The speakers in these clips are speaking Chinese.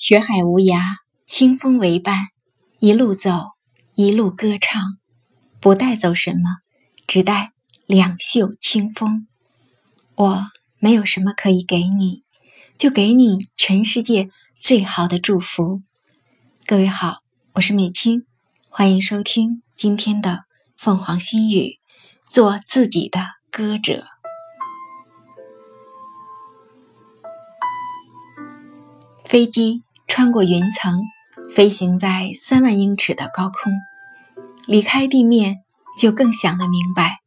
学海无涯，清风为伴，一路走，一路歌唱，不带走什么，只带两袖清风。我没有什么可以给你，就给你全世界最好的祝福。各位好，我是美青，欢迎收听今天的凤凰心语，做自己的歌者。飞机。穿过云层，飞行在三万英尺的高空，离开地面就更想得明白。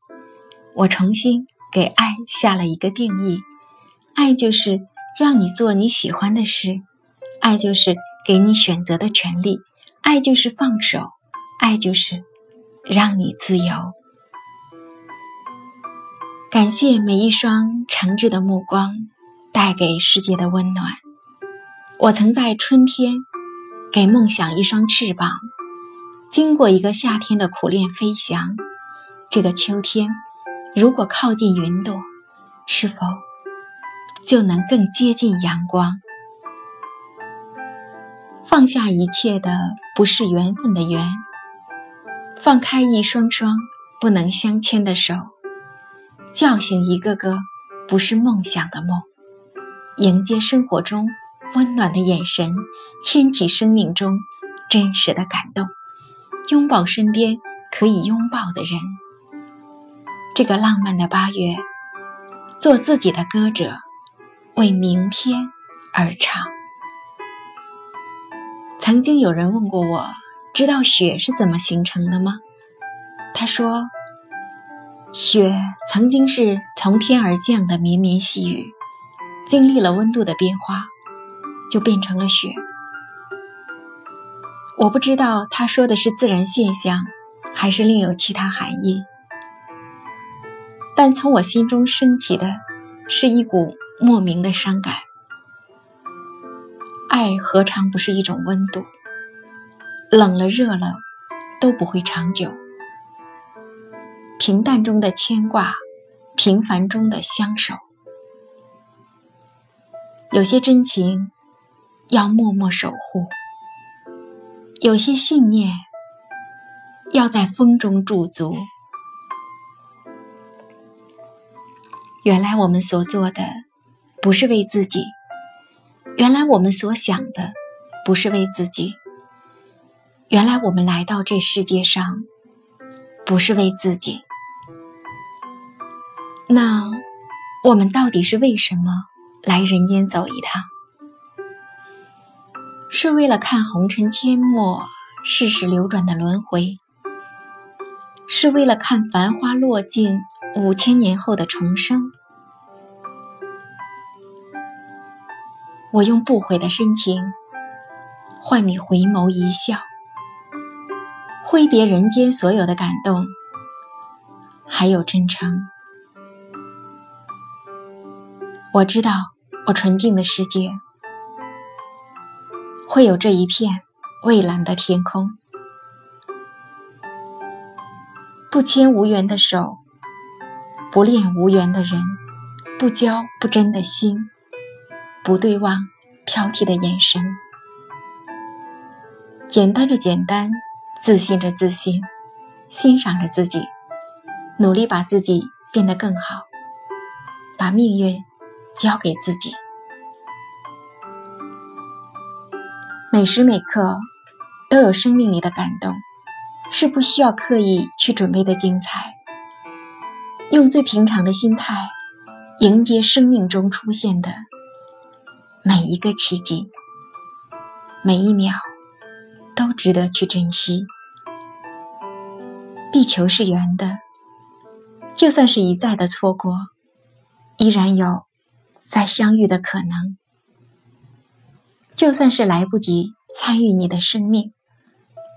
我重新给爱下了一个定义：爱就是让你做你喜欢的事，爱就是给你选择的权利，爱就是放手，爱就是让你自由。感谢每一双诚挚的目光，带给世界的温暖。我曾在春天给梦想一双翅膀，经过一个夏天的苦练飞翔。这个秋天，如果靠近云朵，是否就能更接近阳光？放下一切的不是缘分的缘，放开一双双不能相牵的手，叫醒一个个不是梦想的梦，迎接生活中。温暖的眼神，牵起生命中真实的感动，拥抱身边可以拥抱的人。这个浪漫的八月，做自己的歌者，为明天而唱。曾经有人问过我，知道雪是怎么形成的吗？他说，雪曾经是从天而降的绵绵细雨，经历了温度的变化。就变成了雪。我不知道他说的是自然现象，还是另有其他含义。但从我心中升起的，是一股莫名的伤感。爱何尝不是一种温度？冷了热了，都不会长久。平淡中的牵挂，平凡中的相守，有些真情。要默默守护，有些信念要在风中驻足。原来我们所做的不是为自己，原来我们所想的不是为自己，原来我们来到这世界上不是为自己。那我们到底是为什么来人间走一趟？是为了看红尘阡陌、世事流转的轮回，是为了看繁花落尽、五千年后的重生。我用不悔的深情换你回眸一笑，挥别人间所有的感动，还有真诚。我知道，我纯净的世界。会有这一片蔚蓝的天空，不牵无缘的手，不恋无缘的人，不交不真的心，不对望挑剔的眼神，简单着简单，自信着自信，欣赏着自己，努力把自己变得更好，把命运交给自己。每时每刻都有生命里的感动，是不需要刻意去准备的精彩。用最平常的心态迎接生命中出现的每一个奇迹，每一秒都值得去珍惜。地球是圆的，就算是一再的错过，依然有再相遇的可能。就算是来不及参与你的生命，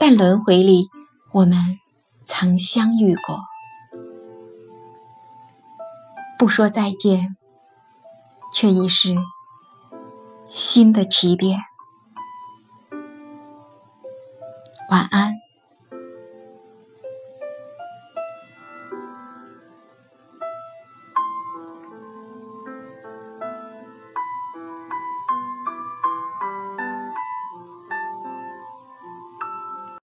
但轮回里我们曾相遇过。不说再见，却已是新的起点。晚安。